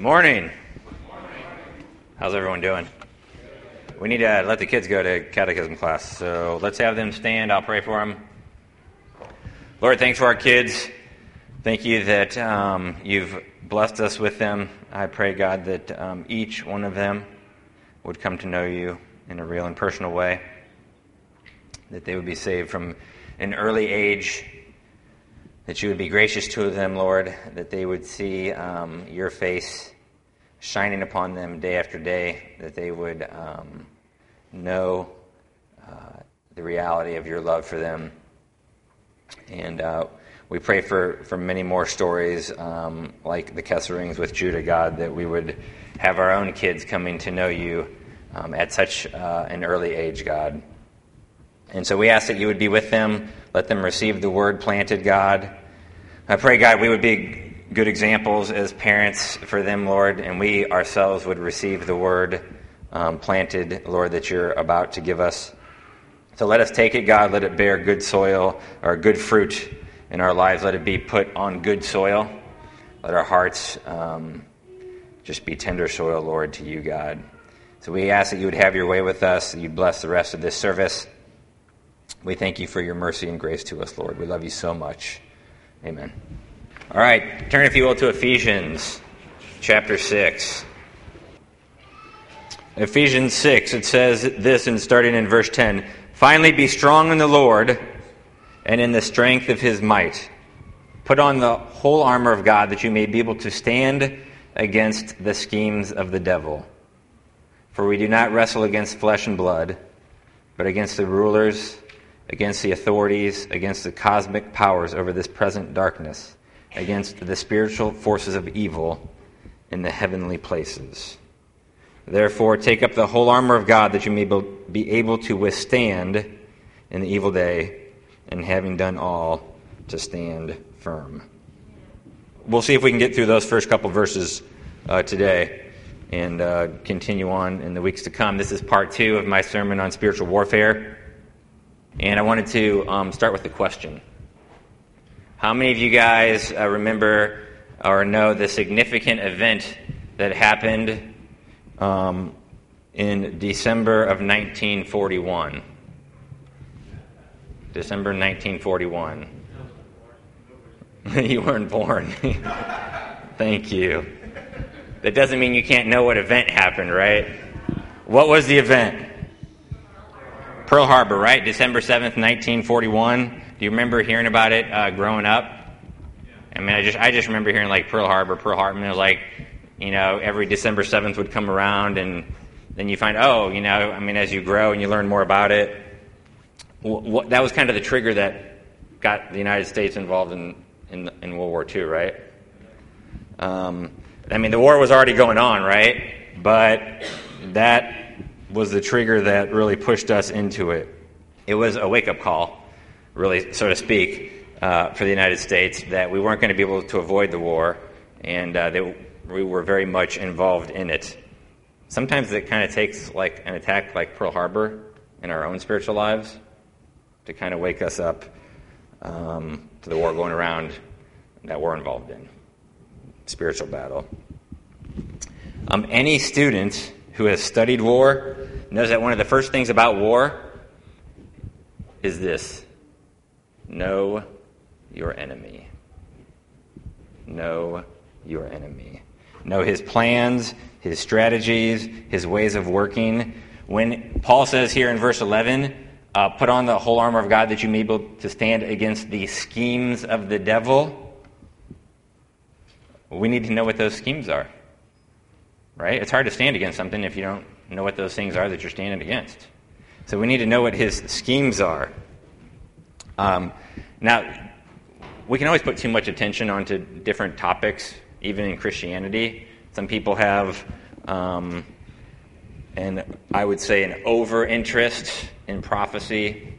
Morning. How's everyone doing? We need to let the kids go to catechism class, so let's have them stand. I'll pray for them. Lord, thanks for our kids. Thank you that um, you've blessed us with them. I pray, God, that um, each one of them would come to know you in a real and personal way, that they would be saved from an early age that you would be gracious to them, Lord, that they would see um, your face shining upon them day after day, that they would um, know uh, the reality of your love for them. And uh, we pray for, for many more stories um, like the Kesserings with Judah, God, that we would have our own kids coming to know you um, at such uh, an early age, God. And so we ask that you would be with them, let them receive the word planted, God. I pray, God, we would be good examples as parents for them, Lord, and we ourselves would receive the word um, planted, Lord, that you're about to give us. So let us take it, God, let it bear good soil or good fruit in our lives. Let it be put on good soil. Let our hearts um, just be tender soil, Lord, to you, God. So we ask that you would have your way with us, that you'd bless the rest of this service. We thank you for your mercy and grace to us, Lord. We love you so much. Amen. All right, turn, if you will, to Ephesians chapter 6. Ephesians 6, it says this, and starting in verse 10 Finally, be strong in the Lord and in the strength of his might. Put on the whole armor of God that you may be able to stand against the schemes of the devil. For we do not wrestle against flesh and blood, but against the rulers against the authorities, against the cosmic powers over this present darkness, against the spiritual forces of evil in the heavenly places. Therefore, take up the whole armor of God that you may be able to withstand in the evil day, and having done all, to stand firm. We'll see if we can get through those first couple verses uh, today and uh, continue on in the weeks to come. This is part two of my sermon on spiritual warfare. And I wanted to um, start with a question. How many of you guys uh, remember or know the significant event that happened um, in December of 1941? December 1941. you weren't born. Thank you. That doesn't mean you can't know what event happened, right? What was the event? Pearl Harbor, right? December 7th, 1941. Do you remember hearing about it uh, growing up? I mean, I just I just remember hearing like Pearl Harbor, Pearl Harbor. And it was like, you know, every December 7th would come around, and then you find, oh, you know, I mean, as you grow and you learn more about it, what, that was kind of the trigger that got the United States involved in in, in World War II, right? Um, I mean, the war was already going on, right? But that was the trigger that really pushed us into it. It was a wake up call, really, so to speak, uh, for the United States that we weren't going to be able to avoid the war and uh, we were very much involved in it. Sometimes it kind of takes like an attack like Pearl Harbor in our own spiritual lives to kind of wake us up um, to the war going around that we're involved in spiritual battle. Um, any student who has studied war knows that one of the first things about war is this know your enemy. Know your enemy. Know his plans, his strategies, his ways of working. When Paul says here in verse 11, uh, put on the whole armor of God that you may be able to stand against the schemes of the devil, we need to know what those schemes are right? It's hard to stand against something if you don't know what those things are that you're standing against. So we need to know what his schemes are. Um, now, we can always put too much attention onto different topics, even in Christianity. Some people have, um, and I would say, an over interest in prophecy.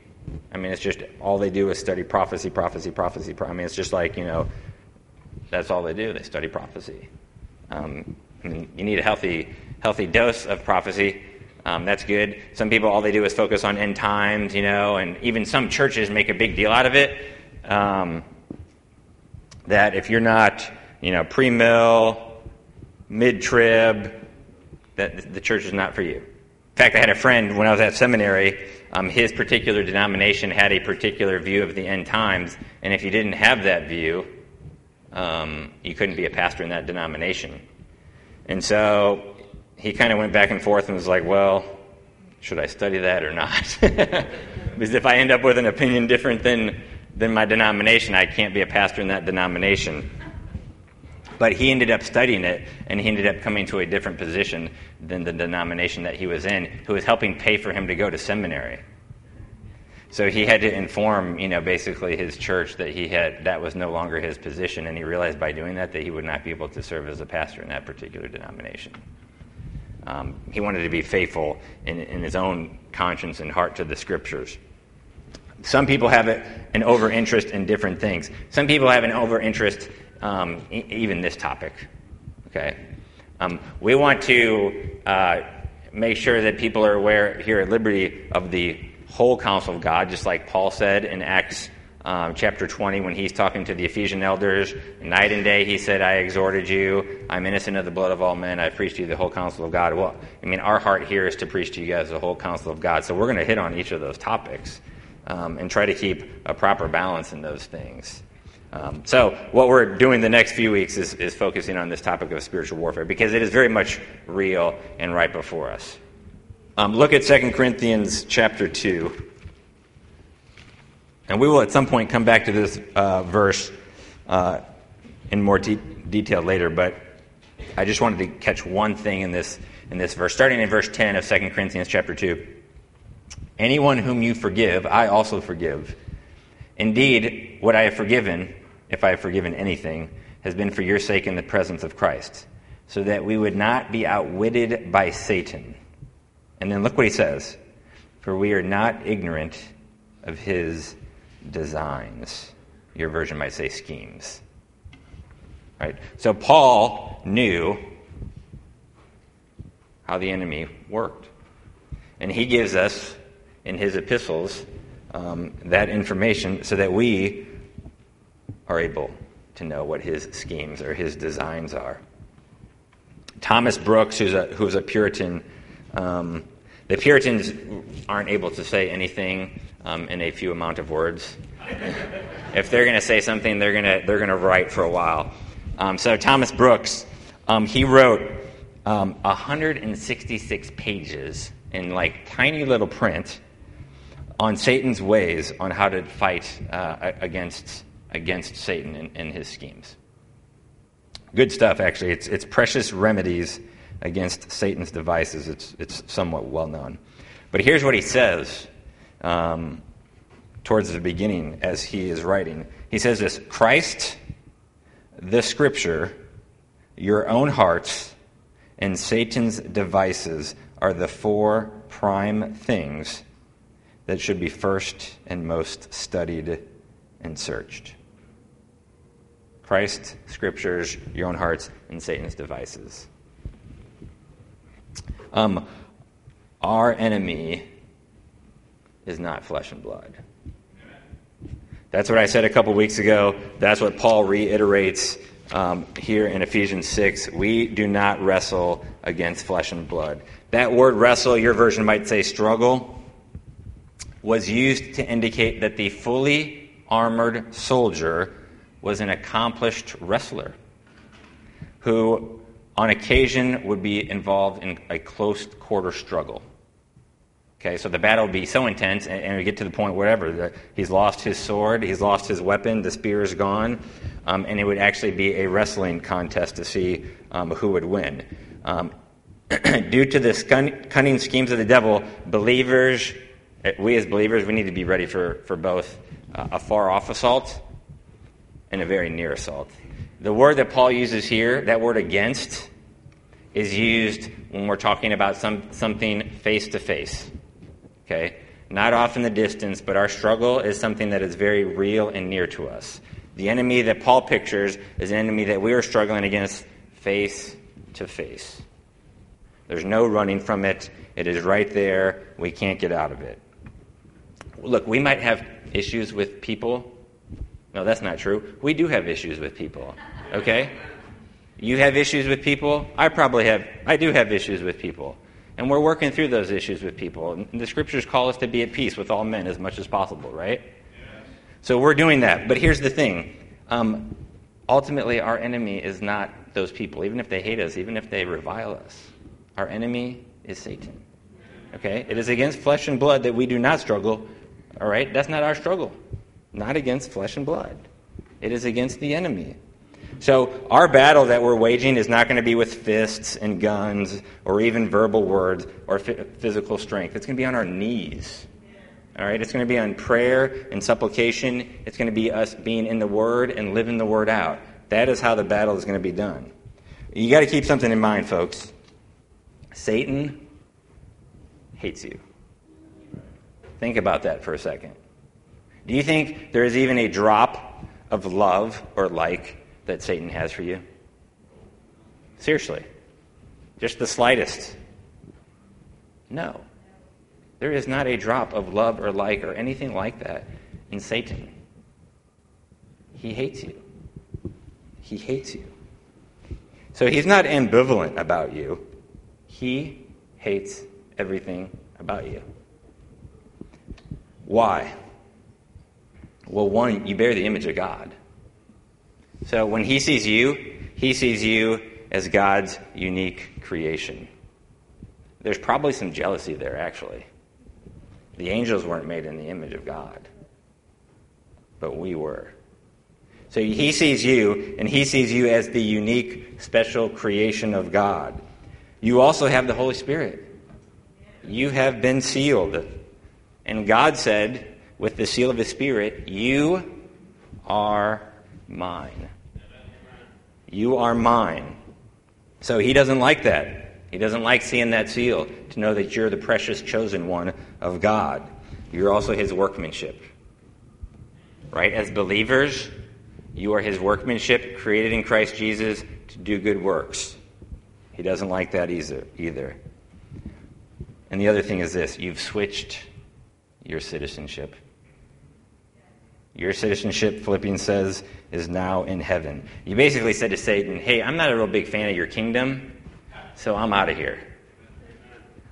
I mean, it's just all they do is study prophecy, prophecy, prophecy. I mean, it's just like, you know, that's all they do. They study prophecy. Um, you need a healthy, healthy dose of prophecy. Um, that's good. Some people, all they do is focus on end times, you know, and even some churches make a big deal out of it. Um, that if you're not, you know, pre-mill, mid trib, that the church is not for you. In fact, I had a friend when I was at seminary, um, his particular denomination had a particular view of the end times, and if you didn't have that view, um, you couldn't be a pastor in that denomination. And so he kind of went back and forth and was like, well, should I study that or not? because if I end up with an opinion different than, than my denomination, I can't be a pastor in that denomination. But he ended up studying it, and he ended up coming to a different position than the denomination that he was in, who was helping pay for him to go to seminary. So he had to inform, you know, basically his church that he had that was no longer his position, and he realized by doing that that he would not be able to serve as a pastor in that particular denomination. Um, he wanted to be faithful in, in his own conscience and heart to the scriptures. Some people have an over interest in different things. Some people have an over interest um, even this topic. Okay? Um, we want to uh, make sure that people are aware here at Liberty of the whole counsel of God, just like Paul said in Acts um, chapter 20 when he's talking to the Ephesian elders. Night and day he said, I exhorted you. I'm innocent of the blood of all men. I preached to you the whole counsel of God. Well, I mean, our heart here is to preach to you guys the whole counsel of God. So we're going to hit on each of those topics um, and try to keep a proper balance in those things. Um, so, what we're doing the next few weeks is, is focusing on this topic of spiritual warfare because it is very much real and right before us. Um, look at 2 Corinthians chapter 2. And we will at some point come back to this uh, verse uh, in more de- detail later, but I just wanted to catch one thing in this, in this verse. Starting in verse 10 of 2 Corinthians chapter 2. Anyone whom you forgive, I also forgive. Indeed, what I have forgiven, if I have forgiven anything, has been for your sake in the presence of Christ, so that we would not be outwitted by Satan. And then look what he says For we are not ignorant of his designs. Your version might say schemes. Right? So Paul knew how the enemy worked. And he gives us in his epistles um, that information so that we are able to know what his schemes or his designs are. Thomas Brooks, who's a, who's a Puritan, um, the Puritans aren't able to say anything um, in a few amount of words. if they're going to say something, they're going to they're going to write for a while. Um, so Thomas Brooks, um, he wrote 166 um, pages in like tiny little print on Satan's ways on how to fight uh, against against Satan and, and, his schemes. Good stuff, actually. It's, it's precious remedies against Satan's devices. It's, it's somewhat well known. But here's what he says um, towards the beginning as he is writing. He says this Christ, the Scripture, your own hearts, and Satan's devices are the four prime things that should be first and most studied and searched. Christ, scriptures, your own hearts, and Satan's devices. Um, our enemy is not flesh and blood. That's what I said a couple weeks ago. That's what Paul reiterates um, here in Ephesians 6. We do not wrestle against flesh and blood. That word wrestle, your version might say struggle, was used to indicate that the fully armored soldier was an accomplished wrestler who, on occasion, would be involved in a close quarter struggle. Okay, so the battle would be so intense, and, and we get to the point, whatever, that he's lost his sword, he's lost his weapon, the spear is gone, um, and it would actually be a wrestling contest to see um, who would win. Um, due to the cunning schemes of the devil, believers, we as believers, we need to be ready for, for both uh, a far off assault and a very near assault. The word that Paul uses here, that word against, is used when we're talking about some, something face to face. Okay? Not off in the distance, but our struggle is something that is very real and near to us. The enemy that Paul pictures is an enemy that we are struggling against face to face. There's no running from it. It is right there. We can't get out of it. Look, we might have issues with people no, that's not true. We do have issues with people, okay? You have issues with people. I probably have, I do have issues with people. And we're working through those issues with people. And the scriptures call us to be at peace with all men as much as possible, right? So we're doing that. But here's the thing um, ultimately, our enemy is not those people, even if they hate us, even if they revile us. Our enemy is Satan. Okay? It is against flesh and blood that we do not struggle. All right? That's not our struggle. Not against flesh and blood. It is against the enemy. So, our battle that we're waging is not going to be with fists and guns or even verbal words or physical strength. It's going to be on our knees. All right? It's going to be on prayer and supplication. It's going to be us being in the Word and living the Word out. That is how the battle is going to be done. You got to keep something in mind, folks. Satan hates you. Think about that for a second. Do you think there is even a drop of love or like that Satan has for you? Seriously. Just the slightest. No. There is not a drop of love or like or anything like that in Satan. He hates you. He hates you. So he's not ambivalent about you. He hates everything about you. Why? Well, one, you bear the image of God. So when he sees you, he sees you as God's unique creation. There's probably some jealousy there, actually. The angels weren't made in the image of God, but we were. So he sees you, and he sees you as the unique, special creation of God. You also have the Holy Spirit. You have been sealed. And God said, with the seal of His Spirit, You are mine. You are mine. So He doesn't like that. He doesn't like seeing that seal to know that you're the precious chosen one of God. You're also His workmanship. Right? As believers, you are his workmanship, created in Christ Jesus to do good works. He doesn't like that either. either. And the other thing is this you've switched your citizenship. Your citizenship, Philippians says, is now in heaven. You basically said to Satan, Hey, I'm not a real big fan of your kingdom, so I'm out of here.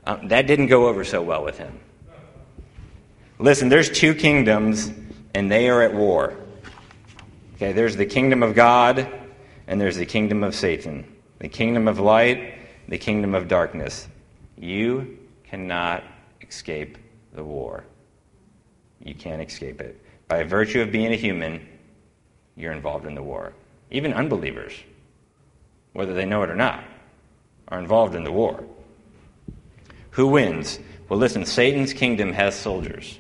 Um, that didn't go over so well with him. Listen, there's two kingdoms, and they are at war. Okay, there's the kingdom of God and there's the kingdom of Satan. The kingdom of light, the kingdom of darkness. You cannot escape the war. You can't escape it. By virtue of being a human, you're involved in the war. Even unbelievers, whether they know it or not, are involved in the war. Who wins? Well, listen, Satan's kingdom has soldiers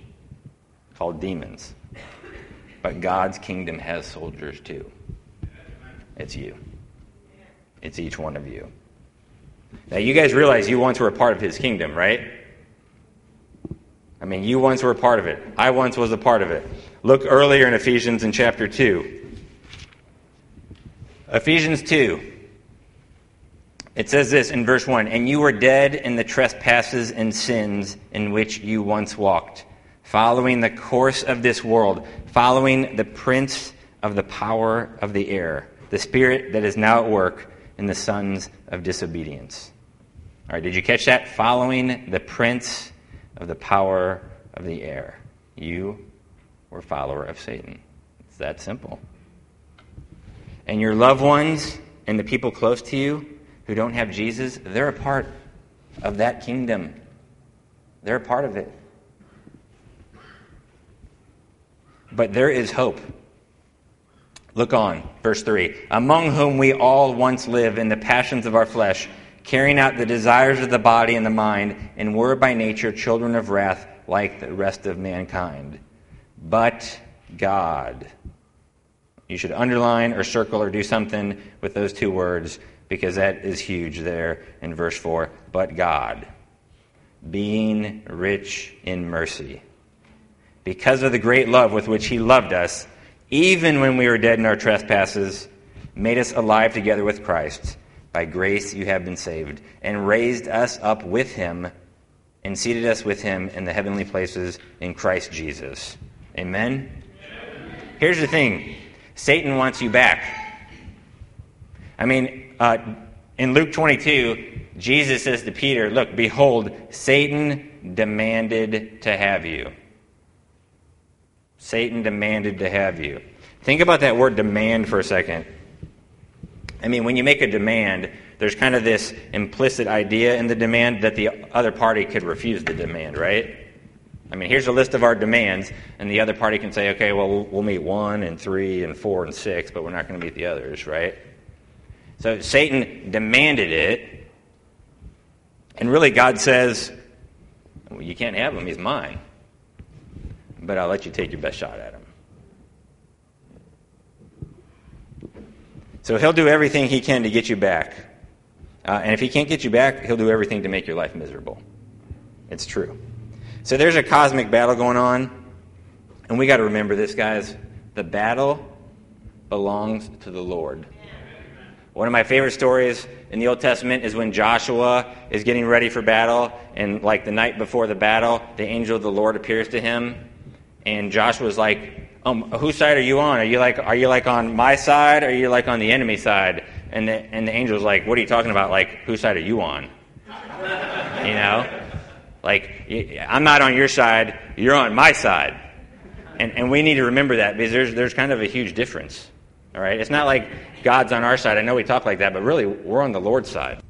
called demons. But God's kingdom has soldiers too. It's you, it's each one of you. Now, you guys realize you once were a part of his kingdom, right? I mean, you once were a part of it. I once was a part of it. Look earlier in Ephesians in chapter 2. Ephesians 2. It says this in verse 1 And you were dead in the trespasses and sins in which you once walked following the course of this world, following the prince of the power of the air, the spirit that is now at work in the sons of disobedience. All right, did you catch that? Following the prince of the power of the air. You were follower of Satan. It's that simple. And your loved ones and the people close to you who don't have Jesus, they're a part of that kingdom. They're a part of it. But there is hope. Look on, verse 3. Among whom we all once lived in the passions of our flesh, carrying out the desires of the body and the mind, and were by nature children of wrath like the rest of mankind. But God. You should underline or circle or do something with those two words because that is huge there in verse 4. But God, being rich in mercy because of the great love with which He loved us, even when we were dead in our trespasses, made us alive together with Christ. By grace you have been saved, and raised us up with Him, and seated us with Him in the heavenly places in Christ Jesus. Amen? Here's the thing Satan wants you back. I mean, uh, in Luke 22, Jesus says to Peter, Look, behold, Satan demanded to have you. Satan demanded to have you. Think about that word demand for a second. I mean, when you make a demand, there's kind of this implicit idea in the demand that the other party could refuse the demand, right? I mean, here's a list of our demands, and the other party can say, okay, well, we'll, meet one and three and four and six, but we're not going to meet the others, right? So Satan demanded it, and really God says, well, you can't have him, he's mine, but I'll let you take your best shot at him. So he'll do everything he can to get you back. Uh, and if he can't get you back, he'll do everything to make your life miserable. It's true. So there's a cosmic battle going on. And we got to remember this, guys. The battle belongs to the Lord. One of my favorite stories in the Old Testament is when Joshua is getting ready for battle, and like the night before the battle, the angel of the Lord appears to him, and Joshua's like, um, whose side are you on? Are you like, are you like on my side? Or are you like on the enemy side? And the, and the angel's like, what are you talking about? Like, whose side are you on? You know? Like, I'm not on your side, you're on my side. And, and we need to remember that because there's, there's kind of a huge difference. All right? It's not like God's on our side. I know we talk like that, but really, we're on the Lord's side.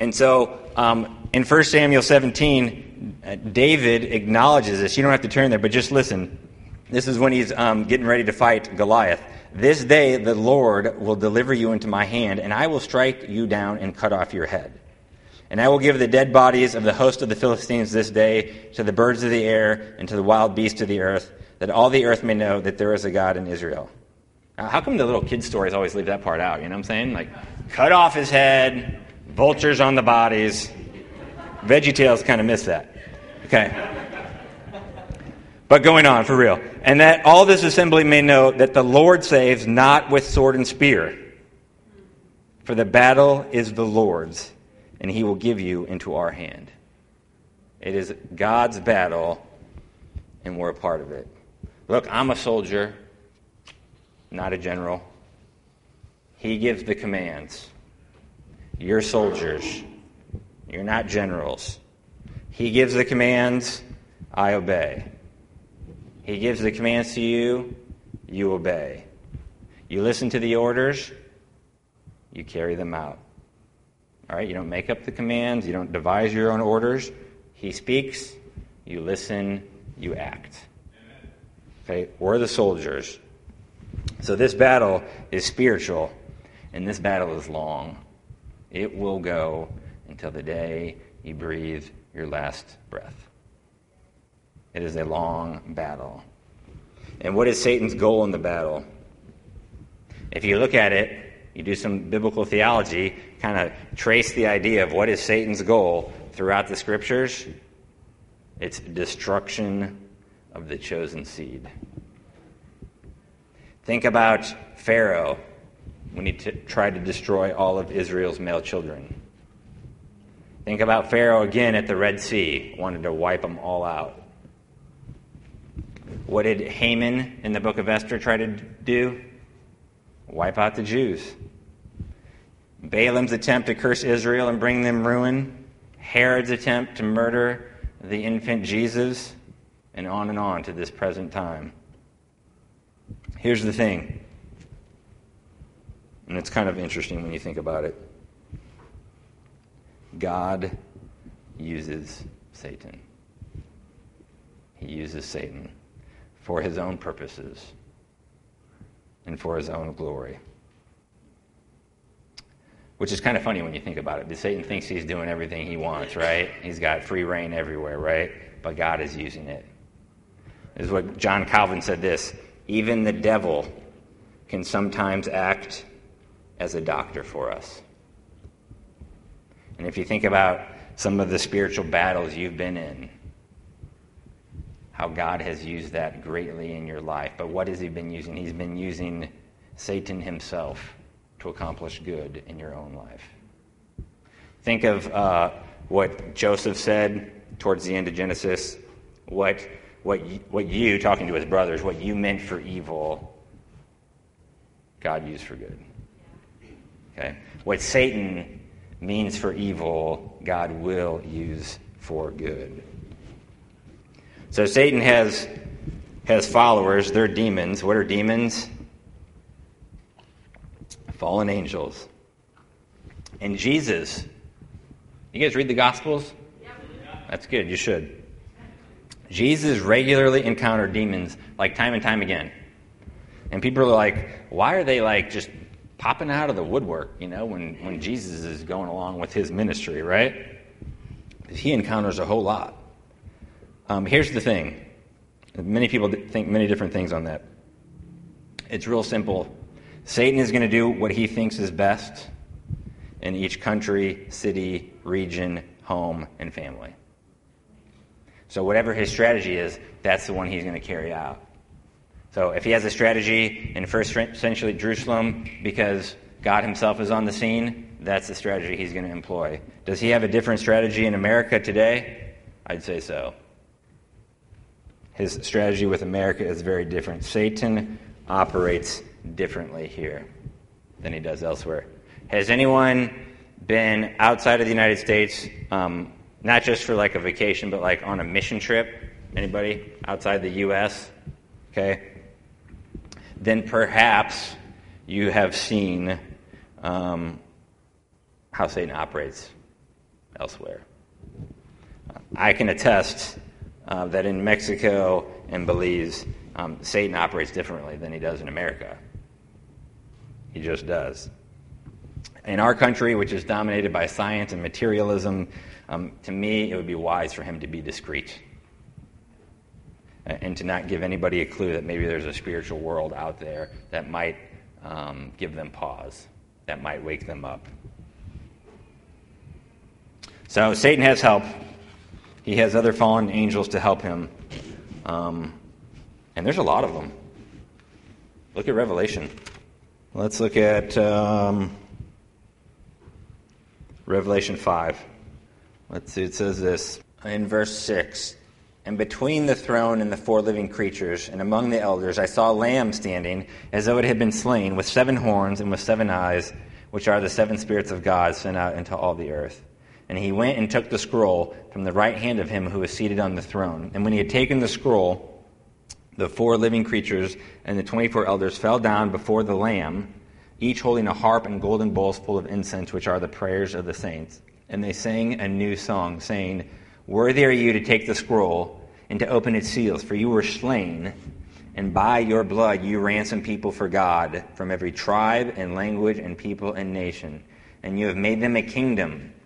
And so, um, in 1 Samuel 17, uh, David acknowledges this. You don't have to turn there, but just listen. This is when he's um, getting ready to fight Goliath. This day the Lord will deliver you into my hand, and I will strike you down and cut off your head. And I will give the dead bodies of the host of the Philistines this day to the birds of the air and to the wild beasts of the earth, that all the earth may know that there is a God in Israel. Now, how come the little kid stories always leave that part out? You know what I'm saying? Like, cut off his head, vultures on the bodies. Veggie Tales kind of miss that. Okay. But going on, for real. And that all this assembly may know that the Lord saves not with sword and spear. For the battle is the Lord's, and he will give you into our hand. It is God's battle, and we're a part of it. Look, I'm a soldier, not a general. He gives the commands. You're soldiers. You're not generals. He gives the commands. I obey. He gives the commands to you, you obey. You listen to the orders, you carry them out. All right, you don't make up the commands, you don't devise your own orders. He speaks, you listen, you act. Okay, we're the soldiers. So this battle is spiritual, and this battle is long. It will go until the day you breathe your last breath. It is a long battle. And what is Satan's goal in the battle? If you look at it, you do some biblical theology, kind of trace the idea of what is Satan's goal throughout the scriptures. It's destruction of the chosen seed. Think about Pharaoh when he t- tried to destroy all of Israel's male children. Think about Pharaoh again at the Red Sea, wanted to wipe them all out. What did Haman in the book of Esther try to do? Wipe out the Jews. Balaam's attempt to curse Israel and bring them ruin. Herod's attempt to murder the infant Jesus. And on and on to this present time. Here's the thing, and it's kind of interesting when you think about it God uses Satan. He uses Satan for his own purposes and for his own glory. Which is kind of funny when you think about it. Satan thinks he's doing everything he wants, right? He's got free rein everywhere, right? But God is using it. This is what John Calvin said this even the devil can sometimes act as a doctor for us. And if you think about some of the spiritual battles you've been in, how God has used that greatly in your life. But what has He been using? He's been using Satan himself to accomplish good in your own life. Think of uh, what Joseph said towards the end of Genesis. What, what, what you, talking to his brothers, what you meant for evil, God used for good. Okay? What Satan means for evil, God will use for good. So Satan has has followers, they're demons. What are demons? Fallen angels. And Jesus, you guys read the Gospels? That's good, you should. Jesus regularly encountered demons like time and time again. And people are like, why are they like just popping out of the woodwork, you know, when, when Jesus is going along with his ministry, right? He encounters a whole lot. Um, here's the thing many people think many different things on that. It's real simple. Satan is going to do what he thinks is best in each country, city, region, home, and family. So, whatever his strategy is, that's the one he's going to carry out. So, if he has a strategy in first century Jerusalem because God himself is on the scene, that's the strategy he's going to employ. Does he have a different strategy in America today? I'd say so. His strategy with America is very different. Satan operates differently here than he does elsewhere. Has anyone been outside of the United States um, not just for like a vacation, but like on a mission trip. Anybody outside the U.S.? Okay. Then perhaps you have seen um, how Satan operates elsewhere. I can attest uh, that in Mexico and Belize, um, Satan operates differently than he does in America. He just does. In our country, which is dominated by science and materialism, um, to me, it would be wise for him to be discreet and to not give anybody a clue that maybe there's a spiritual world out there that might um, give them pause, that might wake them up. So Satan has help. He has other fallen angels to help him. Um, and there's a lot of them. Look at Revelation. Let's look at um, Revelation 5. Let's see, it says this in verse 6 And between the throne and the four living creatures, and among the elders, I saw a lamb standing, as though it had been slain, with seven horns and with seven eyes, which are the seven spirits of God sent out into all the earth. And he went and took the scroll from the right hand of him who was seated on the throne. And when he had taken the scroll, the four living creatures and the twenty four elders fell down before the Lamb, each holding a harp and golden bowls full of incense, which are the prayers of the saints and they sang a new song, saying, Worthy are you to take the scroll and to open its seals, for you were slain, and by your blood you ransomed people for God from every tribe and language and people and nation. And you have made them a kingdom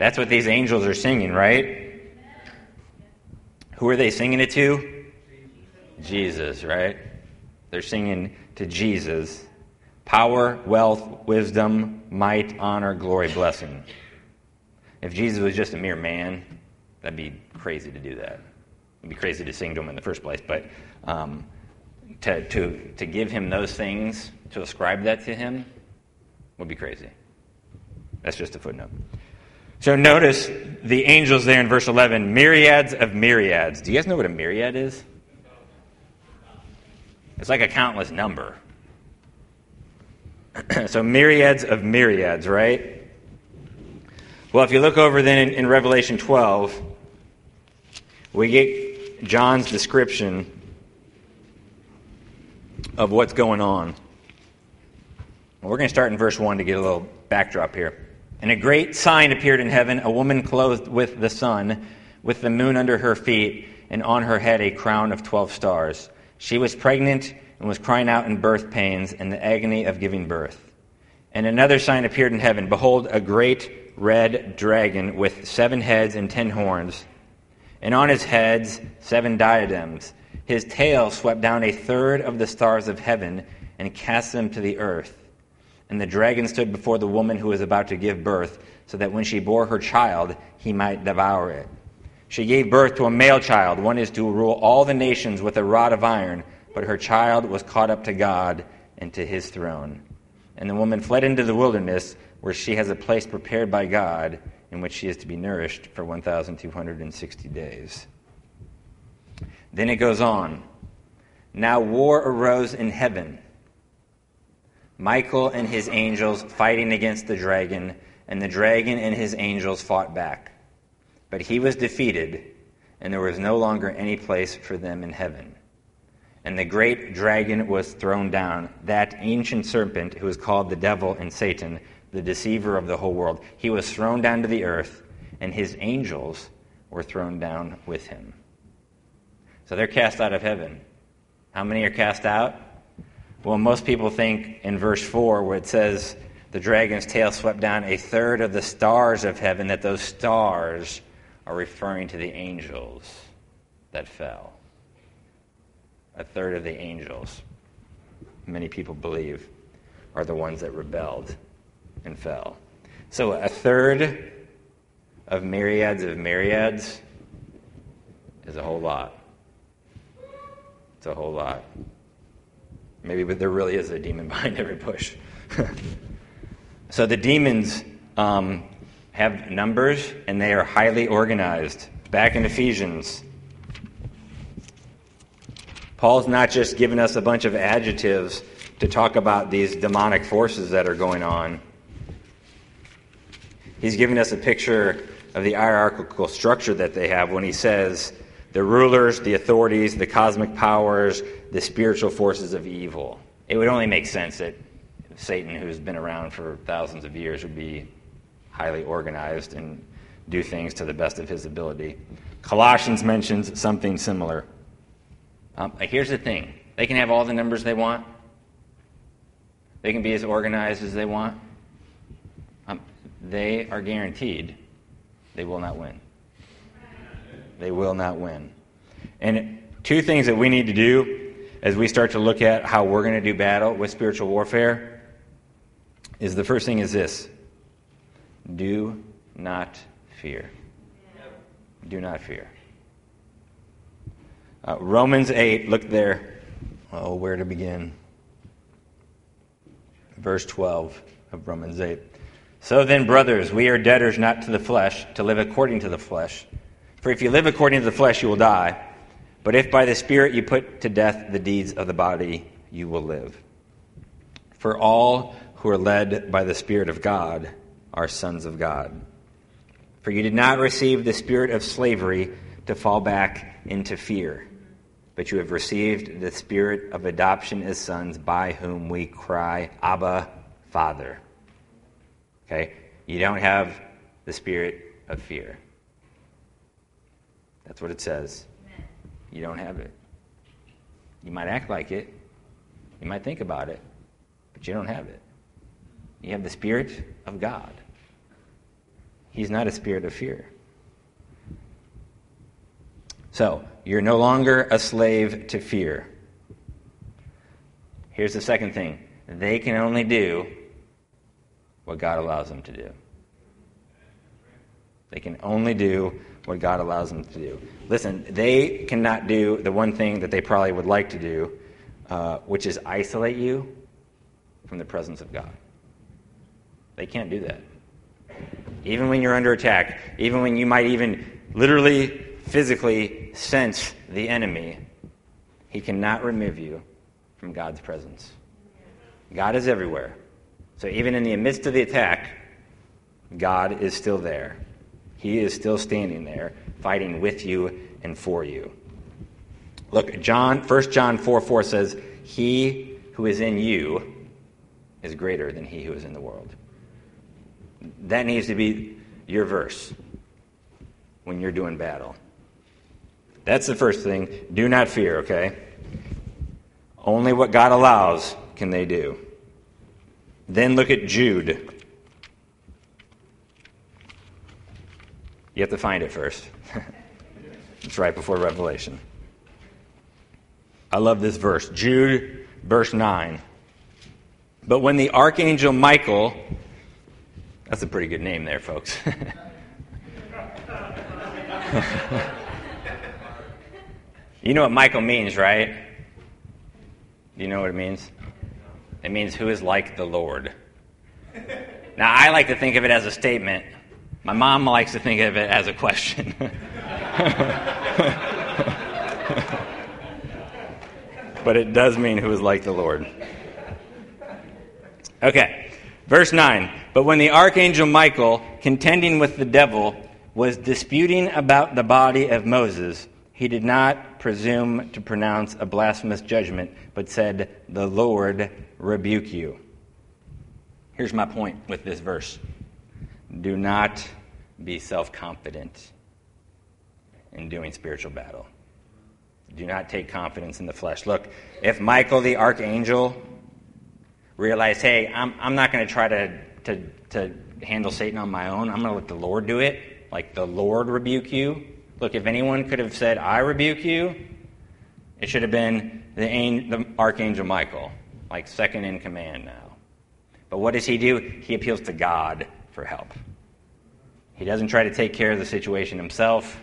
That's what these angels are singing, right? Who are they singing it to? Jesus, right? They're singing to Jesus. Power, wealth, wisdom, might, honor, glory, blessing. If Jesus was just a mere man, that'd be crazy to do that. It'd be crazy to sing to him in the first place. But um, to, to, to give him those things, to ascribe that to him, would be crazy. That's just a footnote. So notice the angels there in verse 11 myriads of myriads. Do you guys know what a myriad is? It's like a countless number. so myriads of myriads, right? Well, if you look over then in, in Revelation 12, we get John's description of what's going on. We're going to start in verse 1 to get a little backdrop here. And a great sign appeared in heaven a woman clothed with the sun, with the moon under her feet, and on her head a crown of 12 stars. She was pregnant and was crying out in birth pains and the agony of giving birth. And another sign appeared in heaven Behold, a great red dragon with seven heads and ten horns, and on his heads seven diadems. His tail swept down a third of the stars of heaven and cast them to the earth. And the dragon stood before the woman who was about to give birth, so that when she bore her child, he might devour it. She gave birth to a male child. One is to rule all the nations with a rod of iron, but her child was caught up to God and to his throne. And the woman fled into the wilderness, where she has a place prepared by God, in which she is to be nourished for 1,260 days. Then it goes on. Now war arose in heaven. Michael and his angels fighting against the dragon, and the dragon and his angels fought back. But he was defeated, and there was no longer any place for them in heaven. And the great dragon was thrown down, that ancient serpent who is called the devil and Satan, the deceiver of the whole world. He was thrown down to the earth, and his angels were thrown down with him. So they're cast out of heaven. How many are cast out? Well, most people think in verse 4, where it says the dragon's tail swept down a third of the stars of heaven, that those stars are referring to the angels that fell. A third of the angels, many people believe, are the ones that rebelled and fell. So a third of myriads of myriads is a whole lot. It's a whole lot. Maybe, but there really is a demon behind every push. so the demons um, have numbers and they are highly organized. Back in Ephesians, Paul's not just giving us a bunch of adjectives to talk about these demonic forces that are going on. He's giving us a picture of the hierarchical structure that they have when he says the rulers, the authorities, the cosmic powers, the spiritual forces of evil. It would only make sense that Satan, who's been around for thousands of years, would be highly organized and do things to the best of his ability. Colossians mentions something similar. Um, here's the thing they can have all the numbers they want, they can be as organized as they want. Um, they are guaranteed they will not win. They will not win. And two things that we need to do as we start to look at how we're going to do battle with spiritual warfare is the first thing is this do not fear. Do not fear. Uh, Romans 8, look there. Oh, where to begin? Verse 12 of Romans 8. So then, brothers, we are debtors not to the flesh, to live according to the flesh. For if you live according to the flesh, you will die. But if by the Spirit you put to death the deeds of the body, you will live. For all who are led by the Spirit of God are sons of God. For you did not receive the spirit of slavery to fall back into fear, but you have received the spirit of adoption as sons, by whom we cry, Abba, Father. Okay? You don't have the spirit of fear. That's what it says. You don't have it. You might act like it, you might think about it, but you don't have it. You have the Spirit of God. He's not a spirit of fear. So, you're no longer a slave to fear. Here's the second thing they can only do what God allows them to do. They can only do what God allows them to do. Listen, they cannot do the one thing that they probably would like to do, uh, which is isolate you from the presence of God. They can't do that. Even when you're under attack, even when you might even literally, physically sense the enemy, he cannot remove you from God's presence. God is everywhere. So even in the midst of the attack, God is still there. He is still standing there, fighting with you and for you. Look, John, 1 John 4 4 says, He who is in you is greater than he who is in the world. That needs to be your verse when you're doing battle. That's the first thing. Do not fear, okay? Only what God allows can they do. Then look at Jude. You have to find it first. it's right before Revelation. I love this verse. Jude, verse 9. But when the archangel Michael, that's a pretty good name there, folks. you know what Michael means, right? Do you know what it means? It means who is like the Lord. Now, I like to think of it as a statement. My mom likes to think of it as a question. but it does mean who is like the Lord. Okay, verse 9. But when the archangel Michael, contending with the devil, was disputing about the body of Moses, he did not presume to pronounce a blasphemous judgment, but said, The Lord rebuke you. Here's my point with this verse do not be self confident in doing spiritual battle. Do not take confidence in the flesh. Look, if Michael the archangel realized, hey, I'm, I'm not going to try to, to, to handle Satan on my own, I'm going to let the Lord do it, like the Lord rebuke you. Look, if anyone could have said, I rebuke you, it should have been the, the archangel Michael, like second in command now. But what does he do? He appeals to God for help. He doesn't try to take care of the situation himself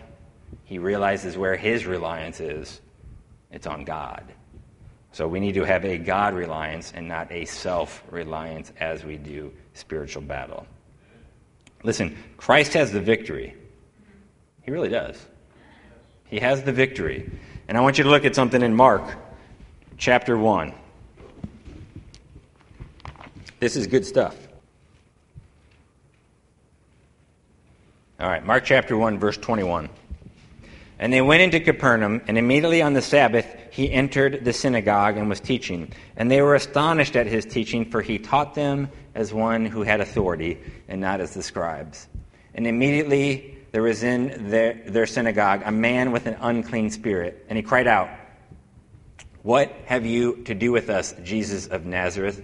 he realizes where his reliance is it's on God. So we need to have a God reliance and not a self reliance as we do spiritual battle. Listen, Christ has the victory. He really does. He has the victory. And I want you to look at something in Mark chapter 1. This is good stuff. All right, Mark chapter 1, verse 21. And they went into Capernaum, and immediately on the Sabbath he entered the synagogue and was teaching. And they were astonished at his teaching, for he taught them as one who had authority, and not as the scribes. And immediately there was in their, their synagogue a man with an unclean spirit, and he cried out, What have you to do with us, Jesus of Nazareth?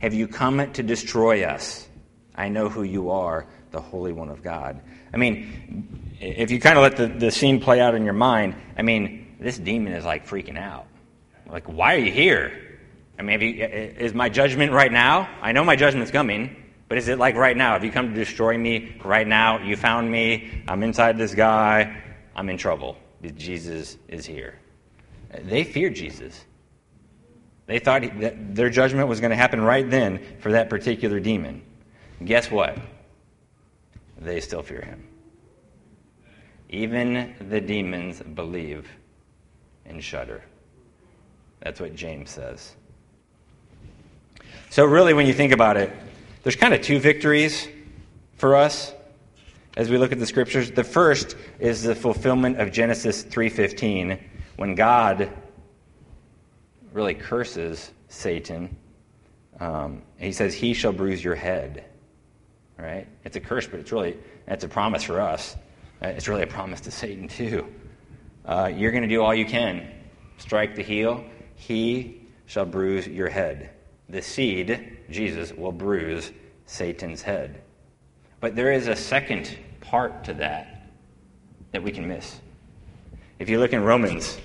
Have you come to destroy us? I know who you are, the Holy One of God. I mean, if you kind of let the, the scene play out in your mind, I mean, this demon is like freaking out. Like, why are you here? I mean, you, is my judgment right now? I know my judgment's coming, but is it like right now? Have you come to destroy me right now? You found me. I'm inside this guy. I'm in trouble. Jesus is here. They feared Jesus. They thought that their judgment was going to happen right then for that particular demon. guess what? They still fear him. Even the demons believe and shudder. That's what James says. So, really, when you think about it, there's kind of two victories for us as we look at the scriptures. The first is the fulfillment of Genesis 3:15 when God really curses Satan. Um, he says, "He shall bruise your head." Right? It's a curse, but it's really it's a promise for us. Uh, it's really a promise to Satan, too. Uh, you're going to do all you can. Strike the heel, he shall bruise your head. The seed, Jesus, will bruise Satan's head. But there is a second part to that that we can miss. If you look in Romans,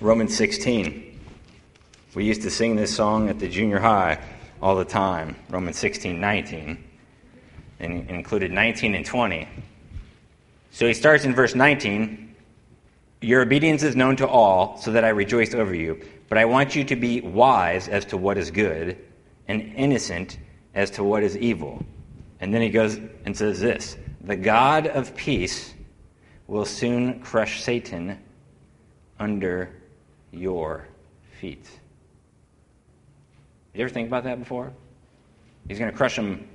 Romans 16, we used to sing this song at the junior high all the time, Romans 16, 19 and included 19 and 20. So he starts in verse 19 Your obedience is known to all, so that I rejoice over you. But I want you to be wise as to what is good, and innocent as to what is evil. And then he goes and says this The God of peace will soon crush Satan under your feet. Did you ever think about that before? He's going to crush him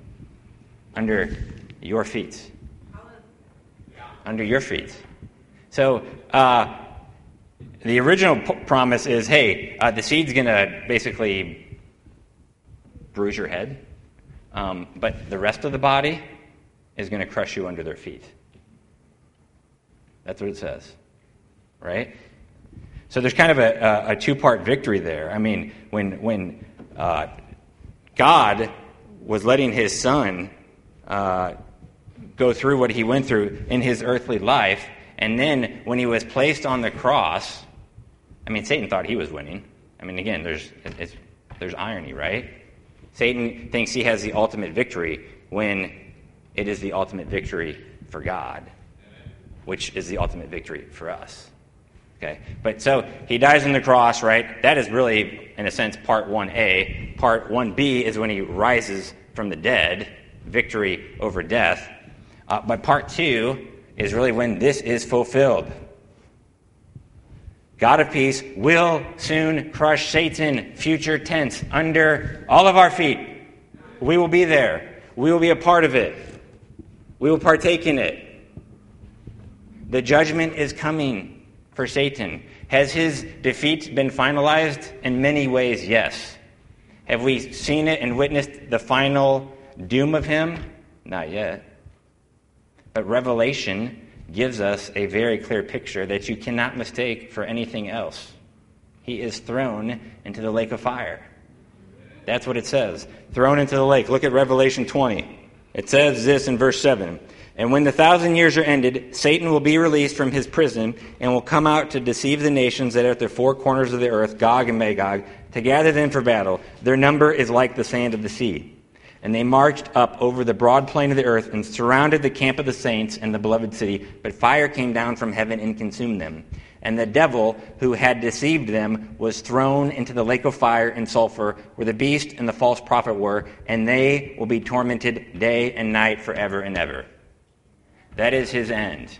under your feet. Under your feet. So, uh, the original p- promise is hey, uh, the seed's going to basically bruise your head, um, but the rest of the body is going to crush you under their feet. That's what it says, right? So there's kind of a, a, a two part victory there. I mean, when, when uh, God was letting his son uh, go through what he went through in his earthly life. And then when he was placed on the cross, I mean, Satan thought he was winning. I mean, again, there's, There's irony, right? Satan thinks he has the ultimate victory when it is the ultimate victory for God, which is the ultimate victory for us. Okay? But so he dies on the cross, right? That is really, in a sense, part 1A. Part 1B is when he rises from the dead, victory over death. Uh, but part 2 is really when this is fulfilled. God of peace will soon crush Satan, future tense, under all of our feet. We will be there. We will be a part of it. We will partake in it. The judgment is coming for Satan. Has his defeat been finalized? In many ways, yes. Have we seen it and witnessed the final doom of him? Not yet. But Revelation gives us a very clear picture that you cannot mistake for anything else. He is thrown into the lake of fire. That's what it says. Thrown into the lake. Look at Revelation 20. It says this in verse 7. And when the thousand years are ended, Satan will be released from his prison and will come out to deceive the nations that are at the four corners of the earth, Gog and Magog, to gather them for battle. Their number is like the sand of the sea. And they marched up over the broad plain of the earth and surrounded the camp of the saints and the beloved city. But fire came down from heaven and consumed them. And the devil who had deceived them was thrown into the lake of fire and sulfur, where the beast and the false prophet were, and they will be tormented day and night forever and ever. That is his end.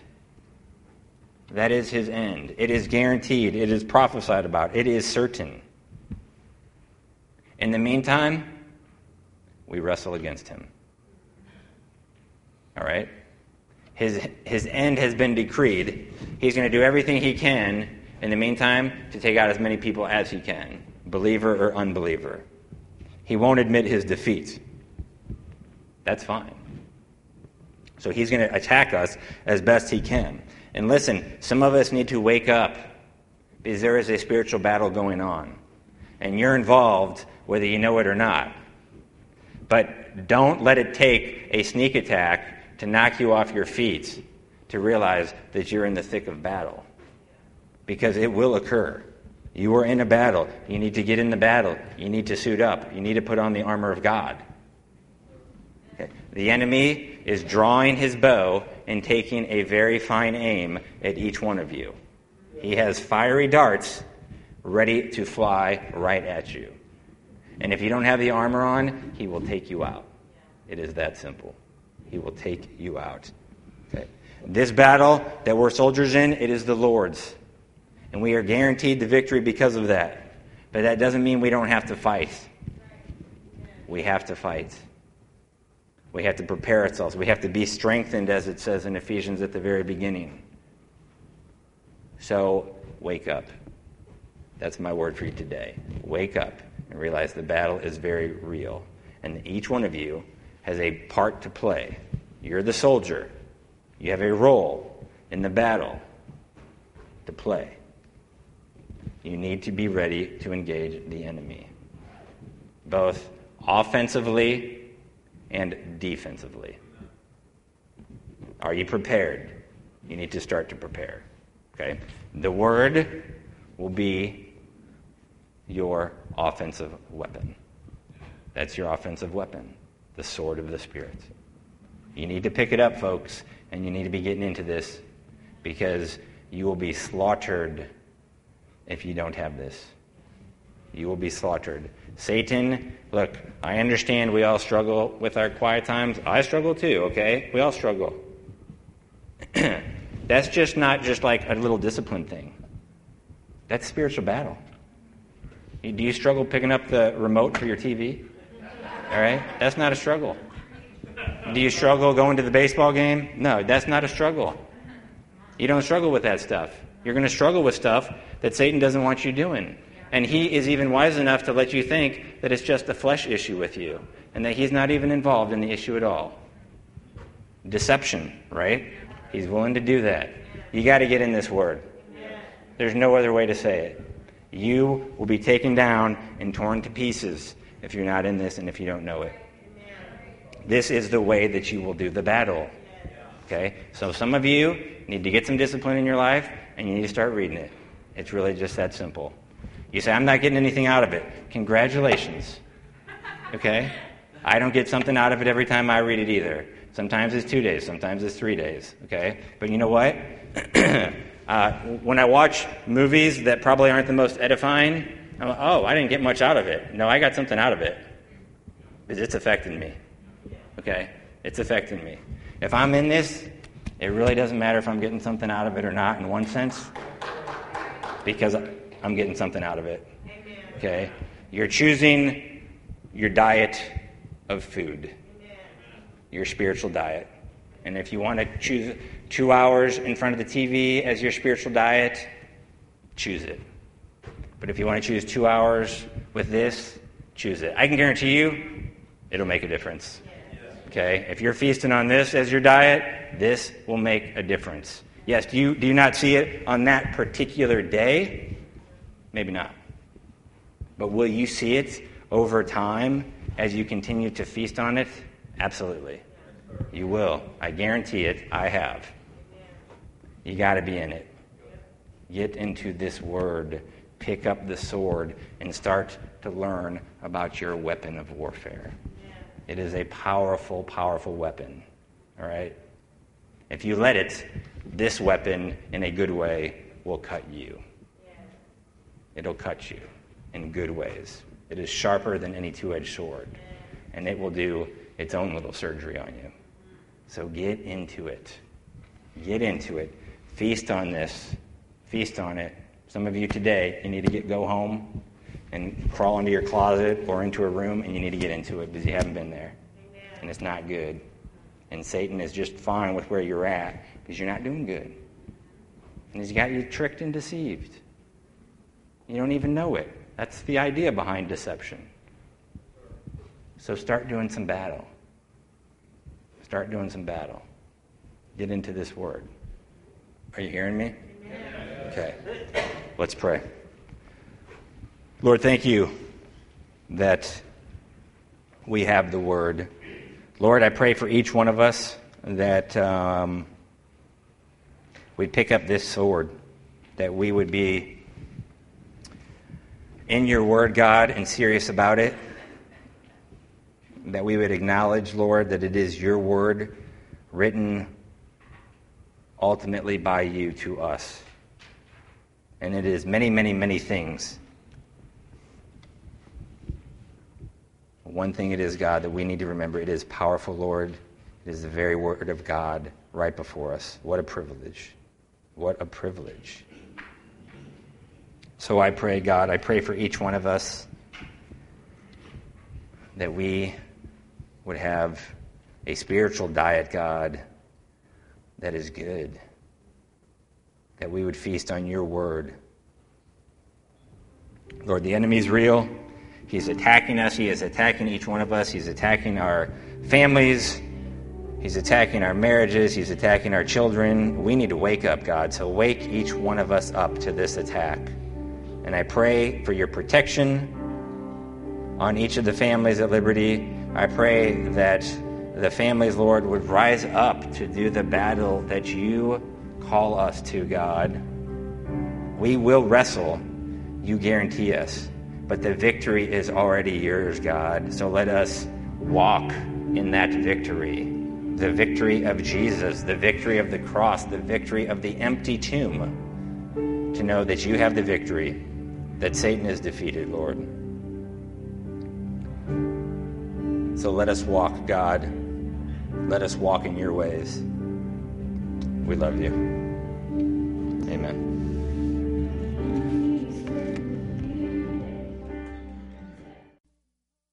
That is his end. It is guaranteed. It is prophesied about. It is certain. In the meantime, we wrestle against him. All right? His, his end has been decreed. He's going to do everything he can in the meantime to take out as many people as he can, believer or unbeliever. He won't admit his defeat. That's fine. So he's going to attack us as best he can. And listen, some of us need to wake up because there is a spiritual battle going on. And you're involved whether you know it or not. But don't let it take a sneak attack to knock you off your feet to realize that you're in the thick of battle. Because it will occur. You are in a battle. You need to get in the battle. You need to suit up. You need to put on the armor of God. The enemy is drawing his bow and taking a very fine aim at each one of you. He has fiery darts ready to fly right at you. And if you don't have the armor on, he will take you out. It is that simple. He will take you out. Okay. This battle that we're soldiers in, it is the Lord's. And we are guaranteed the victory because of that. But that doesn't mean we don't have to fight. We have to fight. We have to prepare ourselves. We have to be strengthened, as it says in Ephesians at the very beginning. So, wake up. That's my word for you today. Wake up and realize the battle is very real. And each one of you has a part to play. You're the soldier, you have a role in the battle to play. You need to be ready to engage the enemy, both offensively and defensively. Are you prepared? You need to start to prepare. Okay? The word will be your offensive weapon. That's your offensive weapon, the sword of the Spirit. You need to pick it up, folks, and you need to be getting into this because you will be slaughtered if you don't have this. You will be slaughtered. Satan, look, I understand we all struggle with our quiet times. I struggle too, okay? We all struggle. That's just not just like a little discipline thing. That's spiritual battle. Do you struggle picking up the remote for your TV? All right? That's not a struggle. Do you struggle going to the baseball game? No, that's not a struggle. You don't struggle with that stuff. You're going to struggle with stuff that Satan doesn't want you doing. And he is even wise enough to let you think that it's just a flesh issue with you and that he's not even involved in the issue at all. Deception, right? He's willing to do that. You got to get in this word. There's no other way to say it. You will be taken down and torn to pieces if you're not in this and if you don't know it. This is the way that you will do the battle. Okay? So some of you need to get some discipline in your life and you need to start reading it. It's really just that simple. You say, I'm not getting anything out of it. Congratulations. Okay? I don't get something out of it every time I read it either. Sometimes it's two days, sometimes it's three days. Okay? But you know what? uh, when I watch movies that probably aren't the most edifying, I'm like, oh, I didn't get much out of it. No, I got something out of it. It's affecting me. Okay? It's affecting me. If I'm in this, it really doesn't matter if I'm getting something out of it or not, in one sense, because I'm getting something out of it. Okay? You're choosing your diet of food, your spiritual diet. And if you want to choose two hours in front of the TV as your spiritual diet, choose it. But if you want to choose two hours with this, choose it. I can guarantee you, it'll make a difference. Okay? If you're feasting on this as your diet, this will make a difference. Yes, do you, do you not see it on that particular day? Maybe not. But will you see it over time as you continue to feast on it? Absolutely. You will. I guarantee it. I have. You got to be in it. Get into this word, pick up the sword, and start to learn about your weapon of warfare. It is a powerful, powerful weapon. All right? If you let it, this weapon, in a good way, will cut you. It'll cut you in good ways. It is sharper than any two edged sword, and it will do its own little surgery on you. So get into it. Get into it. Feast on this. Feast on it. Some of you today, you need to get go home and crawl into your closet or into a room and you need to get into it because you haven't been there. Amen. And it's not good. And Satan is just fine with where you're at because you're not doing good. And he's got you tricked and deceived. You don't even know it. That's the idea behind deception. So start doing some battle. Start doing some battle. Get into this word. Are you hearing me? Okay. Let's pray. Lord, thank you that we have the word. Lord, I pray for each one of us that um, we pick up this sword, that we would be in your word, God, and serious about it. That we would acknowledge, Lord, that it is your word written ultimately by you to us. And it is many, many, many things One thing it is, God, that we need to remember it is powerful, Lord. It is the very word of God right before us. What a privilege. What a privilege. So I pray, God, I pray for each one of us that we would have a spiritual diet, God, that is good. That we would feast on your word. Lord, the enemy is real. He's attacking us. He is attacking each one of us. He's attacking our families. He's attacking our marriages. He's attacking our children. We need to wake up, God. So wake each one of us up to this attack. And I pray for your protection on each of the families at Liberty. I pray that the families, Lord, would rise up to do the battle that you call us to, God. We will wrestle, you guarantee us but the victory is already yours, God. So let us walk in that victory the victory of Jesus, the victory of the cross, the victory of the empty tomb, to know that you have the victory, that Satan is defeated, Lord. So let us walk, God. Let us walk in your ways. We love you. Amen.